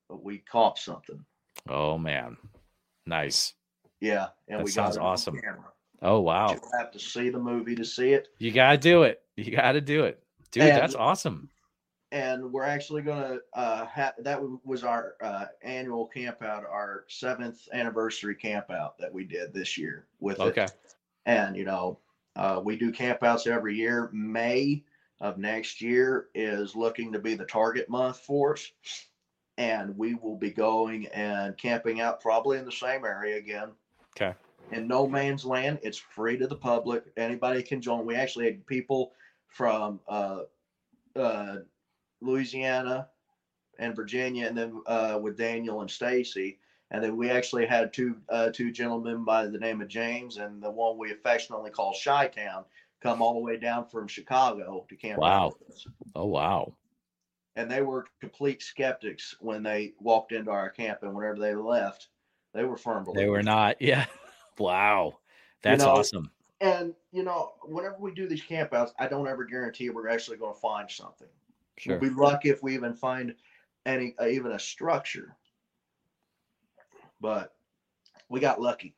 but we caught something Oh man. Nice. yeah and That we sounds got awesome. camera. Oh wow. you have to see the movie to see it You got to do it. You got to do it. Dude, And- that's awesome. And we're actually going to uh have that was our uh annual camp out our seventh anniversary camp out that we did this year with Okay. it and you know uh we do camp outs every year may of next year is looking to be the target month for us and we will be going and camping out probably in the same area again Okay. in no man's land. It's free to the public. Anybody can join. We actually had people from uh, uh, Louisiana and Virginia, and then uh, with Daniel and Stacy. And then we actually had two uh, two gentlemen by the name of James and the one we affectionately call Chi Town come all the way down from Chicago to camp. Wow. Oh wow. And they were complete skeptics when they walked into our camp, and whenever they left, they were firm believers. They were not. Yeah. Wow. That's know, awesome. And you know, whenever we do these campouts, I don't ever guarantee we're actually going to find something. Sure. We'll be lucky if we even find any, uh, even a structure. But we got lucky.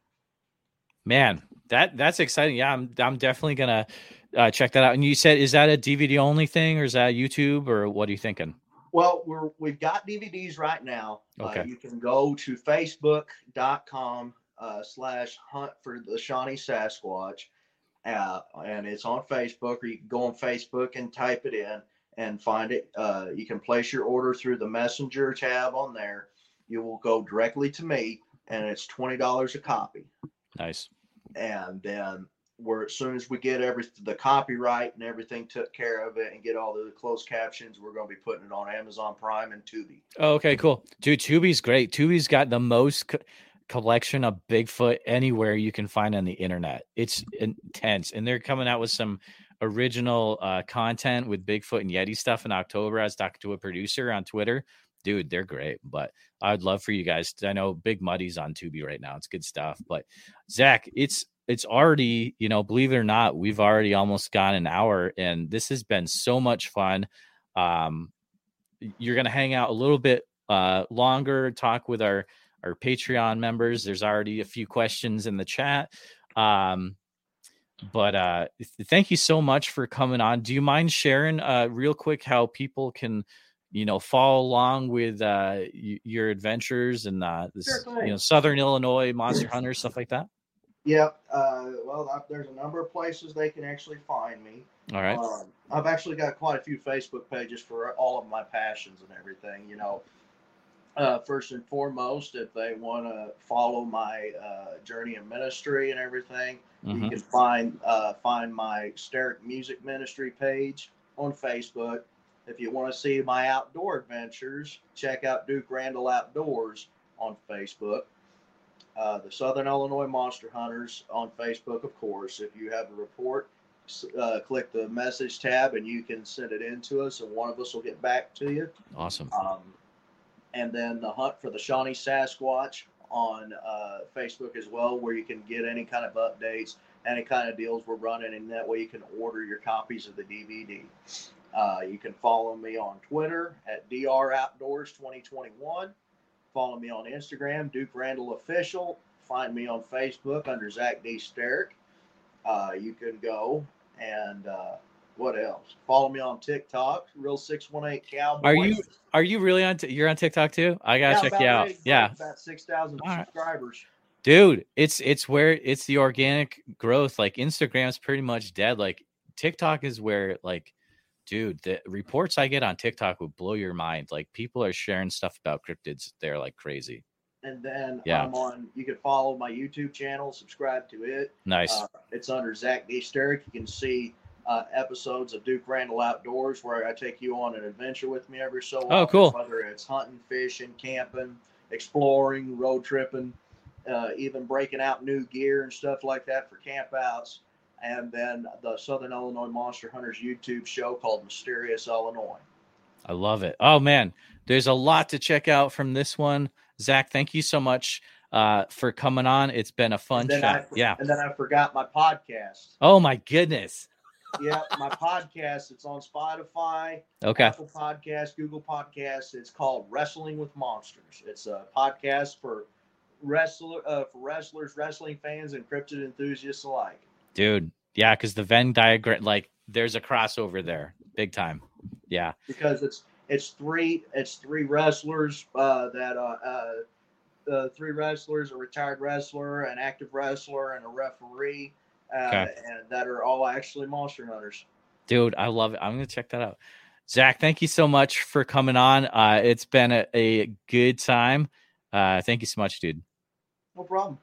Man, that that's exciting. Yeah, I'm I'm definitely gonna uh, check that out. And you said, is that a DVD only thing, or is that YouTube, or what are you thinking? Well, we're we've got DVDs right now. Okay. Uh, you can go to facebook.com uh, slash hunt for the Shawnee Sasquatch. Uh, and it's on Facebook, or you can go on Facebook and type it in and find it. Uh, you can place your order through the messenger tab on there. You will go directly to me, and it's twenty dollars a copy. Nice. And then we're as soon as we get every the copyright and everything took care of it and get all the closed captions, we're going to be putting it on Amazon Prime and Tubi. Oh, okay, cool. Dude, Tubi's great. Tubi's got the most co- collection of Bigfoot anywhere you can find on the internet. It's intense, and they're coming out with some original uh, content with Bigfoot and Yeti stuff in October. I was to a producer on Twitter. Dude, they're great. But I'd love for you guys. I know Big Muddy's on Tubi right now. It's good stuff. But Zach, it's it's already, you know, believe it or not, we've already almost gone an hour, and this has been so much fun. Um, you're gonna hang out a little bit uh, longer, talk with our our Patreon members. There's already a few questions in the chat. Um, but uh, thank you so much for coming on. Do you mind sharing uh, real quick how people can, you know, follow along with uh, y- your adventures and uh, this, Sure you know. Southern Illinois monster hunters stuff like that? Yep. Uh, well, I, there's a number of places they can actually find me. All right. Um, I've actually got quite a few Facebook pages for all of my passions and everything. You know, uh, first and foremost, if they want to follow my uh, journey in ministry and everything, you Mhm. can find uh, find my Steric Music Ministry page on Facebook. If you want to see my outdoor adventures, check out Duke Randall Outdoors on Facebook. Uh, the Southern Illinois Monster Hunters on Facebook, of course. If you have a report, uh, click the message tab and you can send it in to us, and one of us will get back to you. Awesome. Um, and then the hunt for the Shawnee Sasquatch on uh, Facebook as well, where you can get any kind of updates, any kind of deals we're running, and that way you can order your copies of the DVD. Uh, you can follow me on Twitter at DR Outdoors 2021. Follow me on Instagram, Duke Randall Official. Find me on Facebook under Zach D. Sterick. Uh, you can go and uh, what else? Follow me on TikTok, Real Six One Eight Cowboy. Are you are you really on? T- you're on TikTok too? I gotta check you out. Yeah, about six thousand right. subscribers. dude, it's it's where it's the organic growth. Like Instagram's pretty much dead. Like TikTok is where like, dude, the reports I get on TikTok would blow your mind. Like people are sharing stuff about cryptids there like crazy. And then Yeah. I'm on. You can follow my YouTube channel, subscribe to it. Nice. Uh, it's under Zach. Sterick. You can see uh, episodes of Duke Randall Outdoors where I take you on an adventure with me every so often. Oh, often. cool. Whether it's hunting, fishing, camping, exploring, road tripping, uh, even breaking out new gear and stuff like that for campouts. And then the Southern Illinois Monster Hunters YouTube show called Mysterious Illinois. I love it. Oh man, there's a lot to check out from this one. Zach, thank you so much uh, for coming on. It's been a fun chat. I, yeah. And then I forgot my podcast. Oh my goodness. Yeah, my podcast. It's on Spotify, Okay. Apple Podcasts, Google Podcast. It's called Wrestling with Monsters. It's a podcast for wrestler uh, for wrestlers, wrestling fans, and cryptid enthusiasts alike. Dude. Yeah, because the Venn diagram, like, there's a crossover there, big time. Yeah. Because it's it's three it's three wrestlers uh, that uh, uh, uh, three wrestlers, a retired wrestler, an active wrestler, and a referee, uh, Okay. and that are all actually monster hunters. Dude, I love it. I'm gonna check that out. Zach, thank you so much for coming on. Uh, it's been a, a good time. Uh, thank you so much, dude. No problem.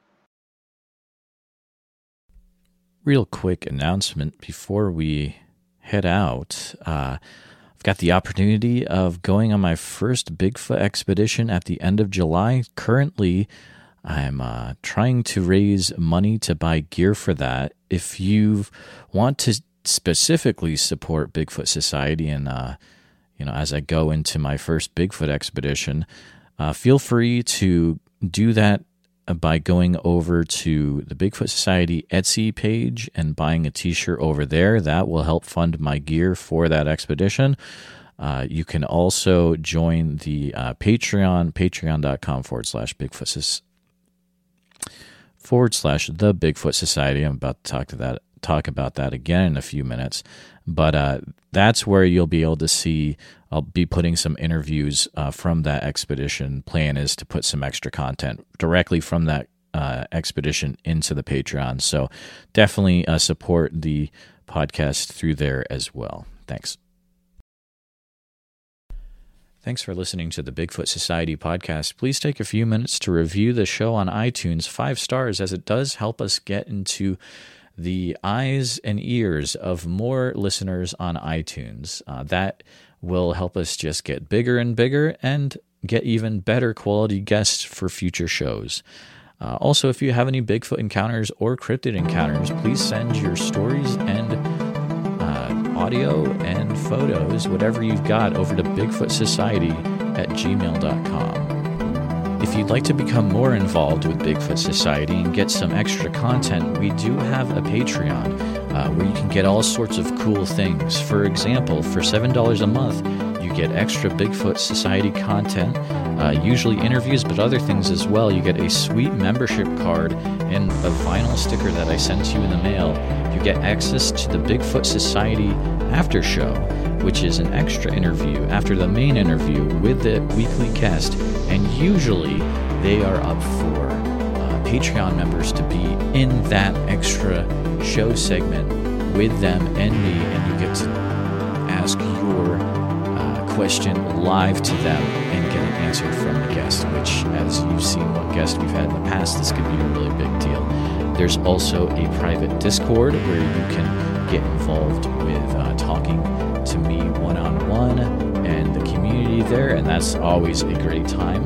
Real quick announcement before we head out. Uh, I've got the opportunity of going on my first Bigfoot expedition at the end of July. Currently, I'm uh, trying to raise money to buy gear for that. If you want to specifically support Bigfoot Society and uh, you know, as I go into my first Bigfoot expedition, uh, feel free to do that by going over to the Bigfoot Society Etsy page and buying a t shirt over there. That will help fund my gear for that expedition. Uh, you can also join the uh, Patreon, patreon.com forward slash Bigfoot forward slash the Bigfoot Society. I'm about to talk to that talk about that again in a few minutes. But uh, that's where you'll be able to see. I'll be putting some interviews uh, from that expedition. Plan is to put some extra content directly from that uh, expedition into the Patreon. So definitely uh, support the podcast through there as well. Thanks. Thanks for listening to the Bigfoot Society podcast. Please take a few minutes to review the show on iTunes, five stars, as it does help us get into the eyes and ears of more listeners on iTunes. Uh, that will help us just get bigger and bigger and get even better quality guests for future shows. Uh, also, if you have any Bigfoot encounters or cryptid encounters, please send your stories and audio and photos, whatever you've got, over to Bigfoot Society at gmail.com. If you'd like to become more involved with Bigfoot Society and get some extra content, we do have a Patreon uh, where you can get all sorts of cool things. For example, for $7 a month, you get extra Bigfoot Society content, uh, usually interviews, but other things as well. You get a sweet membership card and a vinyl sticker that I sent you in the mail. You get access to the Bigfoot Society after show, which is an extra interview after the main interview with the weekly guest, and usually they are up for uh, Patreon members to be in that extra show segment with them and me, and you get to ask your question live to them and get an answer from the guest, which, as you've seen what guest we've had in the past, this could be a really big deal. There's also a private Discord where you can get involved with uh, talking to me one on one and the community there, and that's always a great time.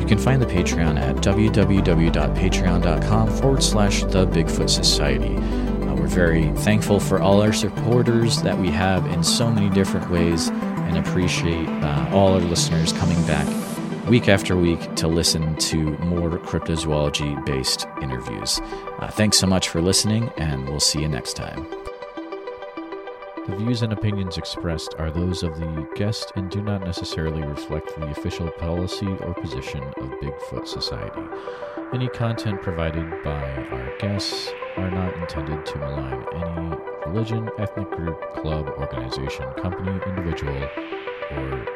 You can find the Patreon at www.patreon.com forward slash the Bigfoot Society. Uh, we're very thankful for all our supporters that we have in so many different ways and appreciate uh, all our listeners coming back week after week to listen to more cryptozoology based interviews. Uh, thanks so much for listening, and we'll see you next time. The views and opinions expressed are those of the guest and do not necessarily reflect the official policy or position of Bigfoot Society. Any content provided by our guests are not intended to malign any religion, ethnic group, club, organization, company, individual, or anyone.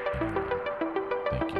Thank you.